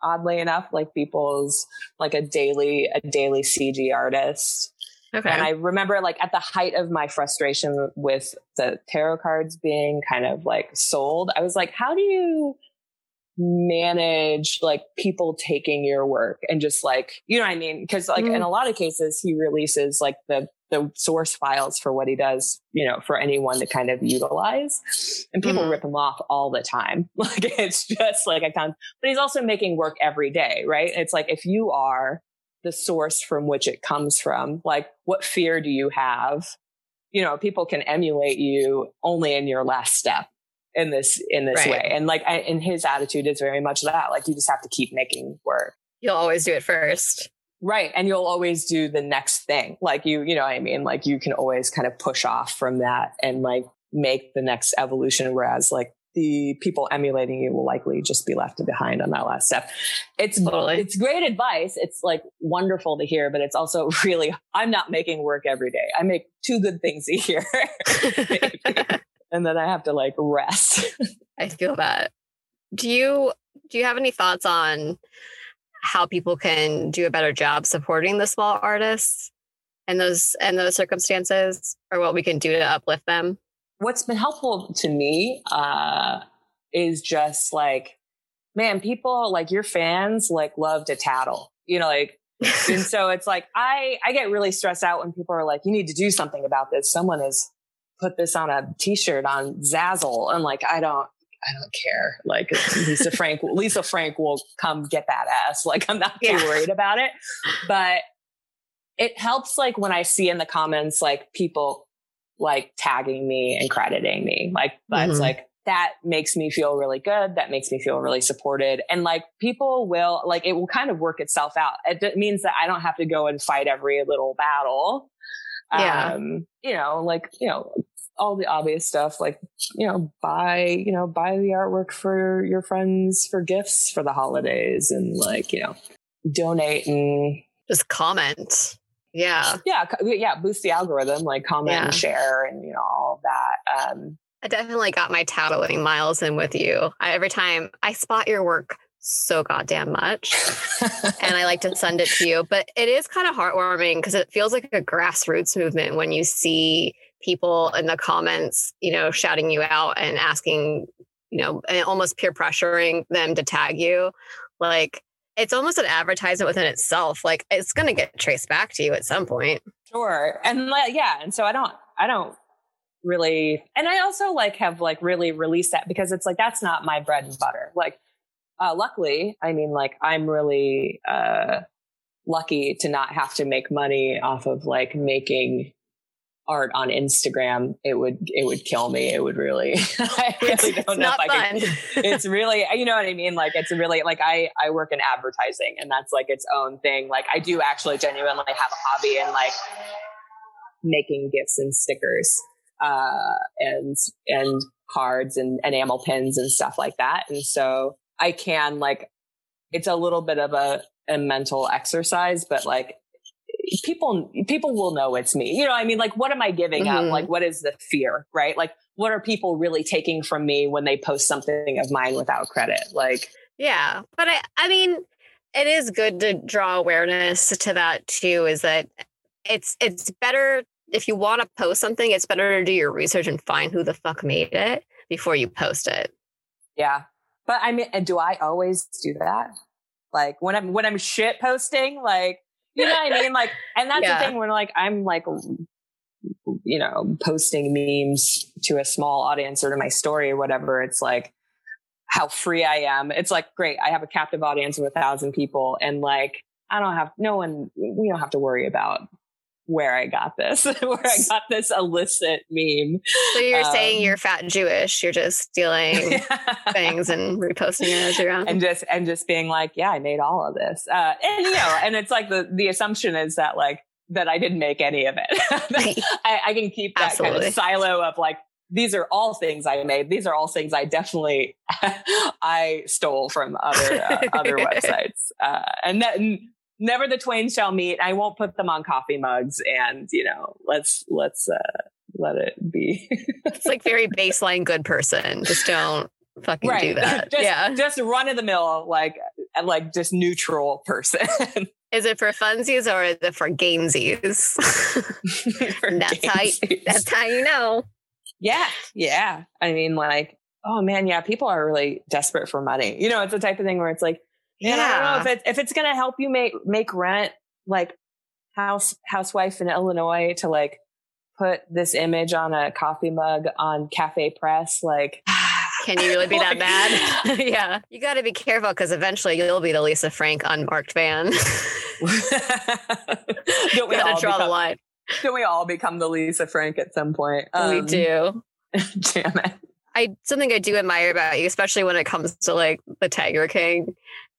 oddly enough, like Beeple's like a daily, a daily CG artist. Okay. And I remember like at the height of my frustration with the tarot cards being kind of like sold, I was like, how do you manage like people taking your work and just like, you know what I mean? Cause like in Mhm. a lot of cases, he releases like the, the source files for what he does, you know, for anyone to kind of utilize. And people Mhm. rip him off all the time. (laughs) Like it's just like a ton, but he's also making work every day, right? It's like if you are the source from which it comes from, like what fear do you have? You know, people can emulate you only in your last step in this in this Right. way. And like I, and his attitude is very much that. Like you just have to keep making work. You'll always do it first. Right. And you'll always do the next thing. Like you, you know what I mean? Like you can always kind of push off from that and like make the next evolution. Whereas like the people emulating you will likely just be left behind on that last step. It's Totally. it's great advice. It's like wonderful to hear, but it's also (laughs) really I'm not making work every day. I make two good things a year. (laughs) and then I have to like rest. I feel that. Do you do you have any thoughts on how people can do a better job supporting the small artists and those and those circumstances, or what we can do to uplift them? What's been helpful to me uh, is just like, man, people like your fans like love to tattle. You know, like (laughs) and so it's like I I get really stressed out when people are like, you need to do something about this. Someone has put this on a t-shirt on Zazzle, and like I don't I don't care. Like Lisa Frank, (laughs) Lisa Frank will come get that ass. Like I'm not too Yeah. worried about it, but it helps like when I see in the comments like people like tagging me and crediting me. Like that's Mhm. like that makes me feel really good. That makes me feel really supported. And like people will like it will kind of work itself out. It means that I don't have to go and fight every little battle. Yeah. Um, you know, like, you know, all the obvious stuff like, you know, buy, you know, buy the artwork for your friends for gifts for the holidays and like, you know, donate and Just comment. Yeah. yeah, yeah, boost the algorithm, like comment Yeah. and share and you know all that. Um, I definitely got my tattling miles in with you. I, every time I spot your work so goddamn much. and I like to send it to you. But it is kind of heartwarming because it feels like a grassroots movement when you see people in the comments, you know, shouting you out and asking, you know, and almost peer pressuring them to tag you. Like it's almost an advertisement within itself. Like it's going to get traced back to you at some point. sure, and like, yeah, and so I don't, I don't really, and I also like have like really released that because it's like that's not my bread and butter. Like, uh, luckily, I mean, like I'm really uh, lucky to not have to make money off of like making art on Instagram. It would, it would kill me. It would really, (laughs) I (laughs) really don't it's know if I could. (laughs) it's really you know what i mean like it's really like i i work in advertising and that's like its own thing like i do actually genuinely have a hobby in like making GIFs and stickers uh and and cards and enamel pins and stuff like that and so i can like it's a little bit of a, a mental exercise but like people people will know it's me you know i mean like what am i giving up Mhm. like what is the fear right like what are people really taking from me when they post something of mine without credit like Yeah, but I I mean, it is good to draw awareness to that too. Is that it's it's better if you want to post something, it's better to do your research and find who the fuck made it before you post it. yeah but i mean and do i always do that like when i'm when i'm shit posting like you know what i mean like and that's Yeah. the thing when like i'm like you know posting memes to a small audience or to my story or whatever it's like how free i am it's like great i have a captive audience of a thousand people and like i don't have no one we don't have to worry about where i got this (laughs) where i got this illicit meme So you're saying Um, you're Fat Jewish, you're just stealing (laughs) things and reposting it as your own. and just and just being like, yeah, I made all of this, uh, and you know, and it's like the the assumption is that like that I didn't make any of it. (laughs) I, I can keep that kind of silo of like these are all things I made. These are all things I definitely I stole from other uh, other websites, uh, and that. and Never the twain shall meet. I won't put them on coffee mugs, and you know, let's let's uh, let it be. (laughs) it's like very baseline good person. Just don't fucking do that. (laughs) just, yeah. just run of the mill, like like just neutral person. (laughs) Is it for funsies or is it for gamesies? For That's how you- That's how you know. yeah, yeah. I mean, like, oh man, yeah. People are really desperate for money. You know, it's the type of thing where it's like, man, I don't know if it if it's gonna help you make make rent, like house housewife in Illinois to like put this image on a coffee mug on Cafe Press, like. (sighs) Can you really be that bad? (laughs) (laughs) yeah. You got to be careful because eventually you'll be the Lisa Frank unmarked fan. (laughs) don't we got all to draw the line. don't we all become the Lisa Frank at some point? we Um, do. Damn it. I something I do admire about you, especially when it comes to like the Tiger King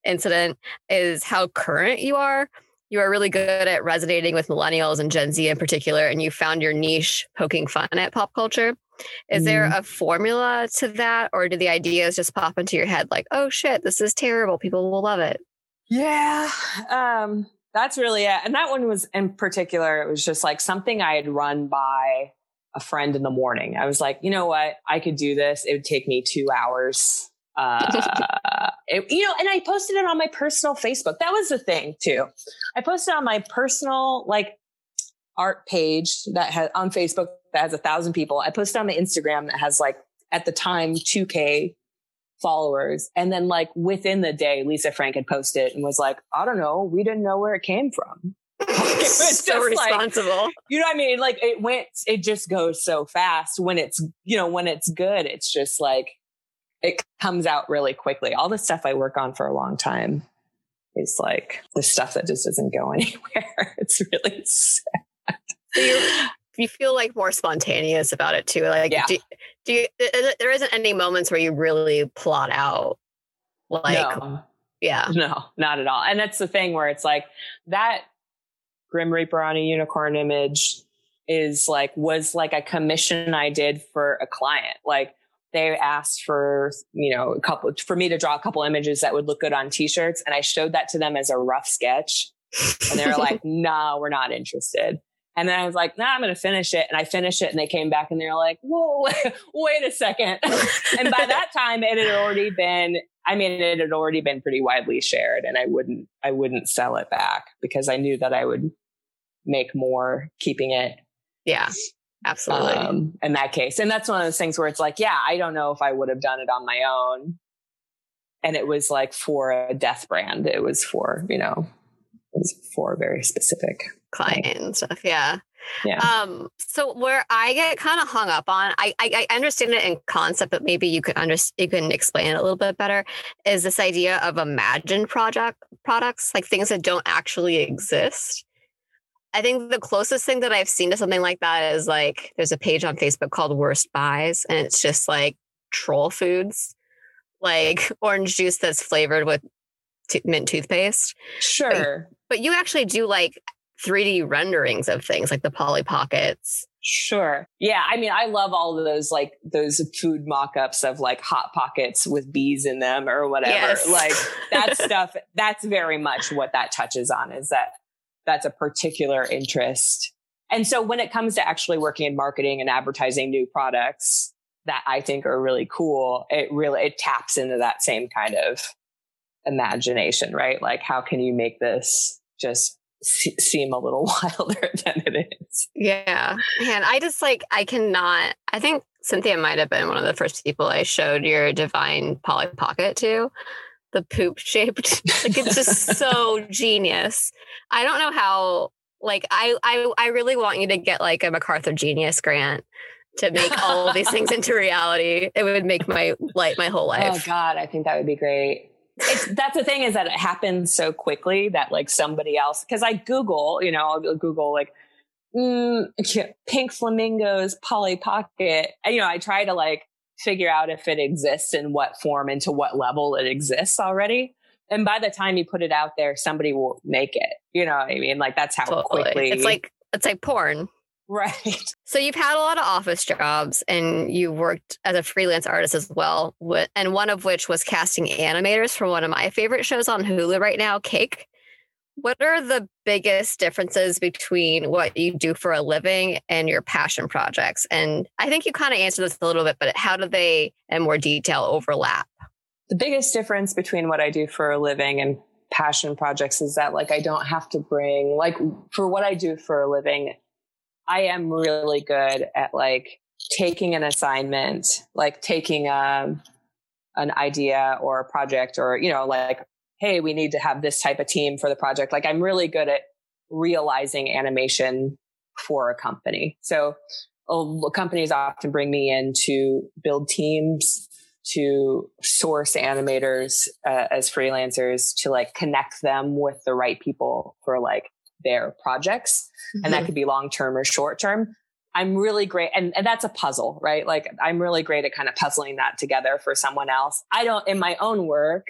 incident, is how current you are. you are really good at resonating with millennials and Gen Z in particular, and you found your niche poking fun at pop culture. Is there Mm. a formula to that, or do the ideas just pop into your head like, oh shit, this is terrible. People will love it? Yeah. Um, that's really it. And that one was in particular, it was just like something I had run by a friend in the morning. I was like, you know what? I could do this. It would take me two hours. Uh, (laughs) it- you know, and I posted it on my personal Facebook. That was the thing too. I posted on my personal like art page that has on Facebook that has a thousand people. I posted on my Instagram that has like at the time 2K followers. And then like within the day, Lisa Frank had posted and was like, I don't know, we didn't know where it came from. (laughs) was (laughs) so just like- responsible. You know what I mean? Like it went, it just goes so fast when it's, you know, when it's good, it's just like, it comes out really quickly. All the stuff I work on for a long time is like the stuff that just doesn't go (laughs) anywhere. It's really sad. (laughs) So you you feel like more spontaneous about it too. Like, Yeah. do, do you? there- isn't any moments where you really plot out. Like, no. yeah, No, not at all. And that's the thing where it's like that Grim Reaper on a unicorn image is like, was like a commission I did for a client. Like they asked for, you know, a couple, for me to draw a couple images that would look good on t-shirts. And I showed that to them as a rough sketch. And they were (laughs) like, no, we're not interested. And then I was like, nah, I'm going to finish it. And I finished it and they came back and they were like, whoa, (laughs) wait a second. (laughs) and by that time it had already been, I mean, it had already been pretty widely shared and I wouldn't, I wouldn't sell it back because I knew that I would make more keeping it yeah, absolutely. um, in that case. And that's one of those things where it's like, yeah, I don't know if I would have done it on my own. And it was like for a death brand. It was for, you know, it was for a very specific. client and stuff. Yeah. Yeah. Um, so where I get kind of hung up on, I, I I understand it in concept, but maybe you could under you can explain it a little bit better. Is this idea of imagined project products, like things that don't actually exist? I think the closest thing that I've seen to something like that is like there's a page on Facebook called Worst Buys, and it's just like troll foods, like (laughs) orange juice that's flavored with mint toothpaste Sure. but you actually do like 3D renderings of things like the Polly Pockets. Sure. Yeah. I mean, I love all of those, like those food mock-ups of like hot pockets with bees in them or whatever. Yes. Like that (laughs) stuff, that's very much what that touches on is that that's a particular interest. And so when it comes to actually working in marketing and advertising new products that I think are really cool, it really, it taps into that same kind of imagination, right? Like how can you make this just seem a little (laughs) wilder than it is? Yeah. Man, I just like, I cannot, I think Cynthia might have been one of the first people I showed your divine Polly Pocket to. The poop shaped, (laughs) like it's just so genius. I don't know how, like, I, I, I really want you to get like a MacArthur Genius grant to make all of these things into reality. It would make my life, my whole life. Oh God, I think that would be great. It's, that's the thing is that it happens so quickly that like somebody else, because I Google, you know, I'll Google like mm, (laughs) pink flamingos, Polly Pocket. And, you know, I try to like figure out if it exists in what form and to what level it exists already. And by the time you put it out there, somebody will make it. You know what I mean? Like that's how Totally. quickly. It's like, it's like porn. right. (laughs) So you've had a lot of office jobs and you worked as a freelance artist as well. And one of which was casting animators for one of my favorite shows on Hulu right now, Cake. What are the biggest differences between what you do for a living and your passion projects? And I think you kind of answered this a little bit, but how do they in more detail overlap? the biggest difference between what I do for a living and passion projects is that like I don't have to bring like for what I do for a living, I am really good at like taking an assignment, like taking um an idea or a project or you know like hey, we need to have this type of team for the project. Like I'm really good at realizing animation for a company. So companies often bring me in to build teams to source animators uh, as freelancers to like connect them with the right people for like their projects. And that could be long term or short term i'm really great and, and that's a puzzle right? Like i'm really great at kind of puzzling that together for someone else. I don't in my own work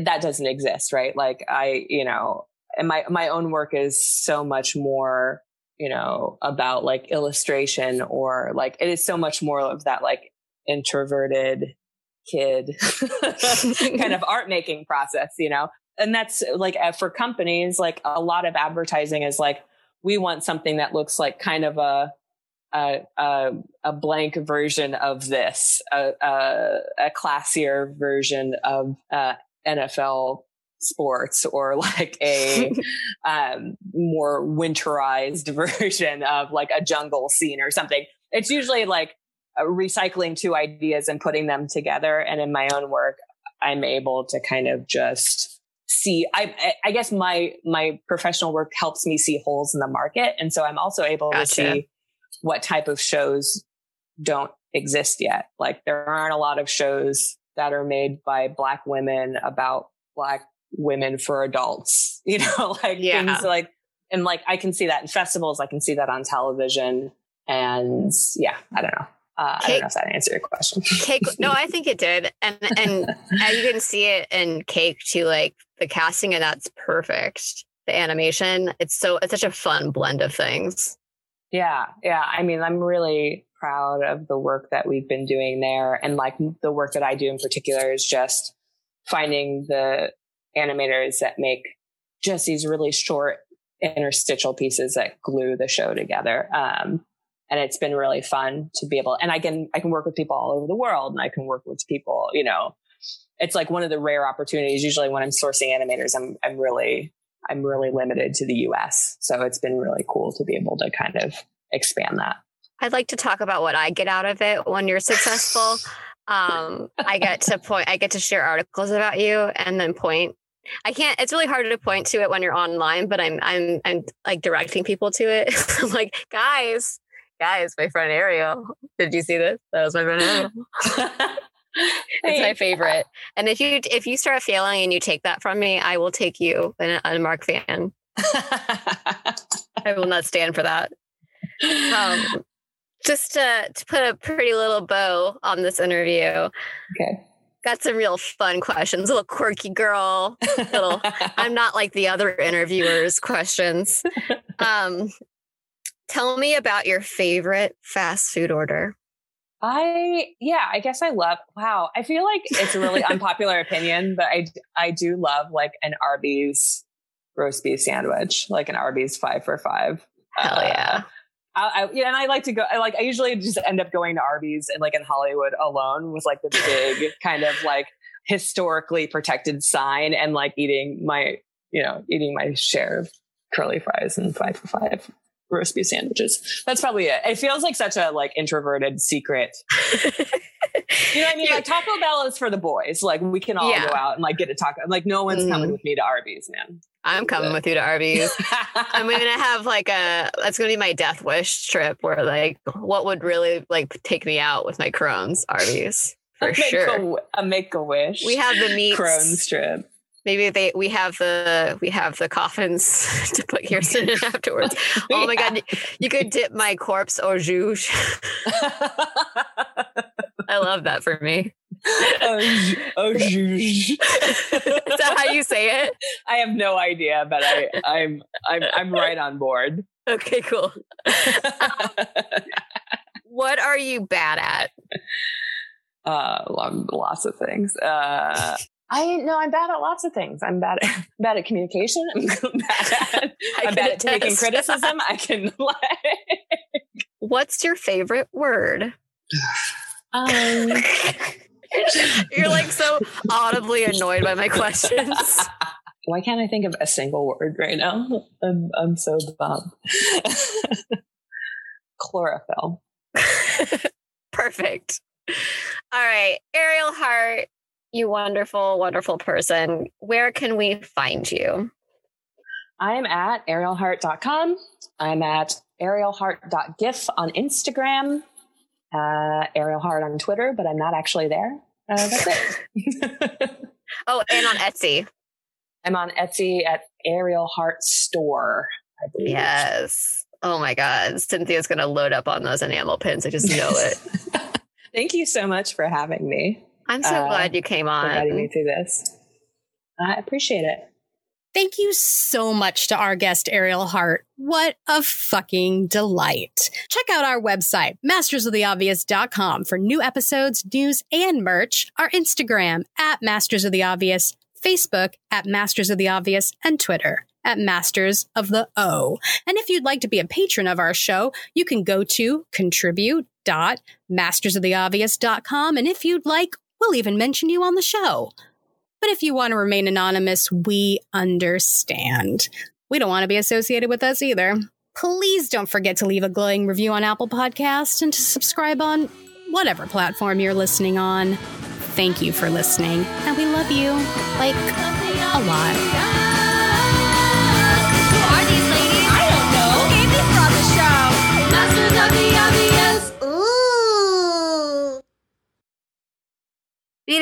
that doesn't exist right? Like i you know and my my own work is so much more you know about like illustration or like it is so much more of that like introverted kid (laughs) kind of art making process you know? And that's like uh, for companies like a lot of advertising is like we want something that looks like kind of a a, a, a blank version of this, a, a, a classier version of uh, NFL sports or (laughs) like a (laughs) um, more winterized (laughs) version of like a jungle scene or something. It's usually like recycling two ideas and putting them together. And in my own work, I'm able to kind of just see I, I guess my my professional work helps me see holes in the market and so i'm also able gotcha. to see what type of shows don't exist yet like there aren't a lot of shows that are made by black women about black women for adults (laughs) you know (laughs) like yeah. things like and like i can see that in festivals i can see that on television and yeah i don't know uh, I don't know if that answered your question. (laughs) Cake, no, I think it did, and and you can see it in Cake too. Like the casting, and that's perfect. The animation, it's so it's such a fun blend of things. Yeah, yeah. I mean, I'm really proud of the work that we've been doing there, and like the work that I do in particular is just finding the animators that make just these really short interstitial pieces that glue the show together. Um, and it's been really fun to be able and i can i can work with people all over the world and i can work with people you know it's like one of the rare opportunities usually when i'm sourcing animators i'm i'm really i'm really limited to the us so it's been really cool to be able to kind of expand that i'd like to talk about what i get out of it when you're successful (laughs) um, i get to point i get to share articles about you and then point I can't. It's really hard to point to it when you're online, but I'm I'm I'm like directing people to it. (laughs) I'm like, guys, guys, my friend Ariel. Did you see this? That was my friend Ariel. (laughs) (laughs) it's my favorite. And if you if you start failing and you take that from me, I will take you an unmarked fan. I will not stand for that. (laughs) Um, just to, to put a pretty little bow on this interview. Okay. Got some real fun questions. A little quirky girl. Little. (laughs) I'm not like the other interviewers' questions. Um, Tell me about your favorite fast food order. I yeah, I guess I love. Wow, I feel like it's a really (laughs) unpopular opinion, but I I do love like an Arby's roast beef sandwich, like an Arby's five for five. Hell uh, yeah. I, I, yeah, and I like to go. I like I usually just end up going to Arby's and like in Hollywood alone with like the big (laughs) kind of like historically protected sign and like eating my you know eating my share of curly fries and five for five roast beef sandwiches. That's probably it. It feels like such a like introverted secret. (laughs) you know what I mean? Like Taco Bell is for the boys. Like we can all yeah. go out and like get a taco. Like no one's mm. coming with me to Arby's, man. I'm coming with you to Arby's. (laughs) I'm gonna have like a that's gonna be my death wish trip where like what would really like take me out with my Crohn's Arby's for make sure. A, a make a wish. We have the meat Crohn's trip. Maybe they we have the we have the coffins (laughs) to put Kirsten in (laughs) afterwards. Oh my god, you could dip my corpse au juge. (laughs) I love that for me. Oh, oh juge. Is that how you say it? I have no idea, but I I'm I'm I'm right on board. Okay, cool. what are you bad at? Uh, lots of things. Uh, I know I'm bad at lots of things. I'm bad at (laughs) bad at communication. I'm (laughs) bad at I'm bad at taking criticism. I can like (laughs) What's your favorite word? Um You're like so audibly annoyed by my questions. Why can't I think of a single word right now? I'm I'm so bummed. Chlorophyll. Perfect. All right. Ariel Hart, you wonderful, wonderful person. Where can we find you? I'm at arielhart.com. I'm at arielhart.gif on Instagram, uh, arielhart on Twitter, but I'm not actually there. Uh, that's it. (laughs) (laughs) oh, and on Etsy. I'm on Etsy at Ariel Hart Store. Yes. Oh my God. Cynthia's going to load up on those enamel pins. I just know it. (laughs) Thank you so much for having me. I'm so uh, glad you came on. Guiding me through this. I appreciate it. Thank you so much to our guest, Ariel Hart. What a fucking delight. Check out our website, mastersoftheobvious.com for new episodes, news, and merch, our Instagram at Masters of the Obvious, Facebook at Masters of the Obvious, and Twitter at Masters of the O. And if you'd like to be a patron of our show, you can go to contribute.mastersoftheobvious.com. And if you'd like, we'll even mention you on the show. But if you want to remain anonymous, we understand. We don't want to be associated with us either. Please don't forget to leave a glowing review on Apple Podcasts and to subscribe on whatever platform you're listening on. Thank you for listening, and we love you like a lot.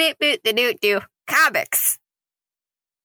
It, boot the doot do. Comics.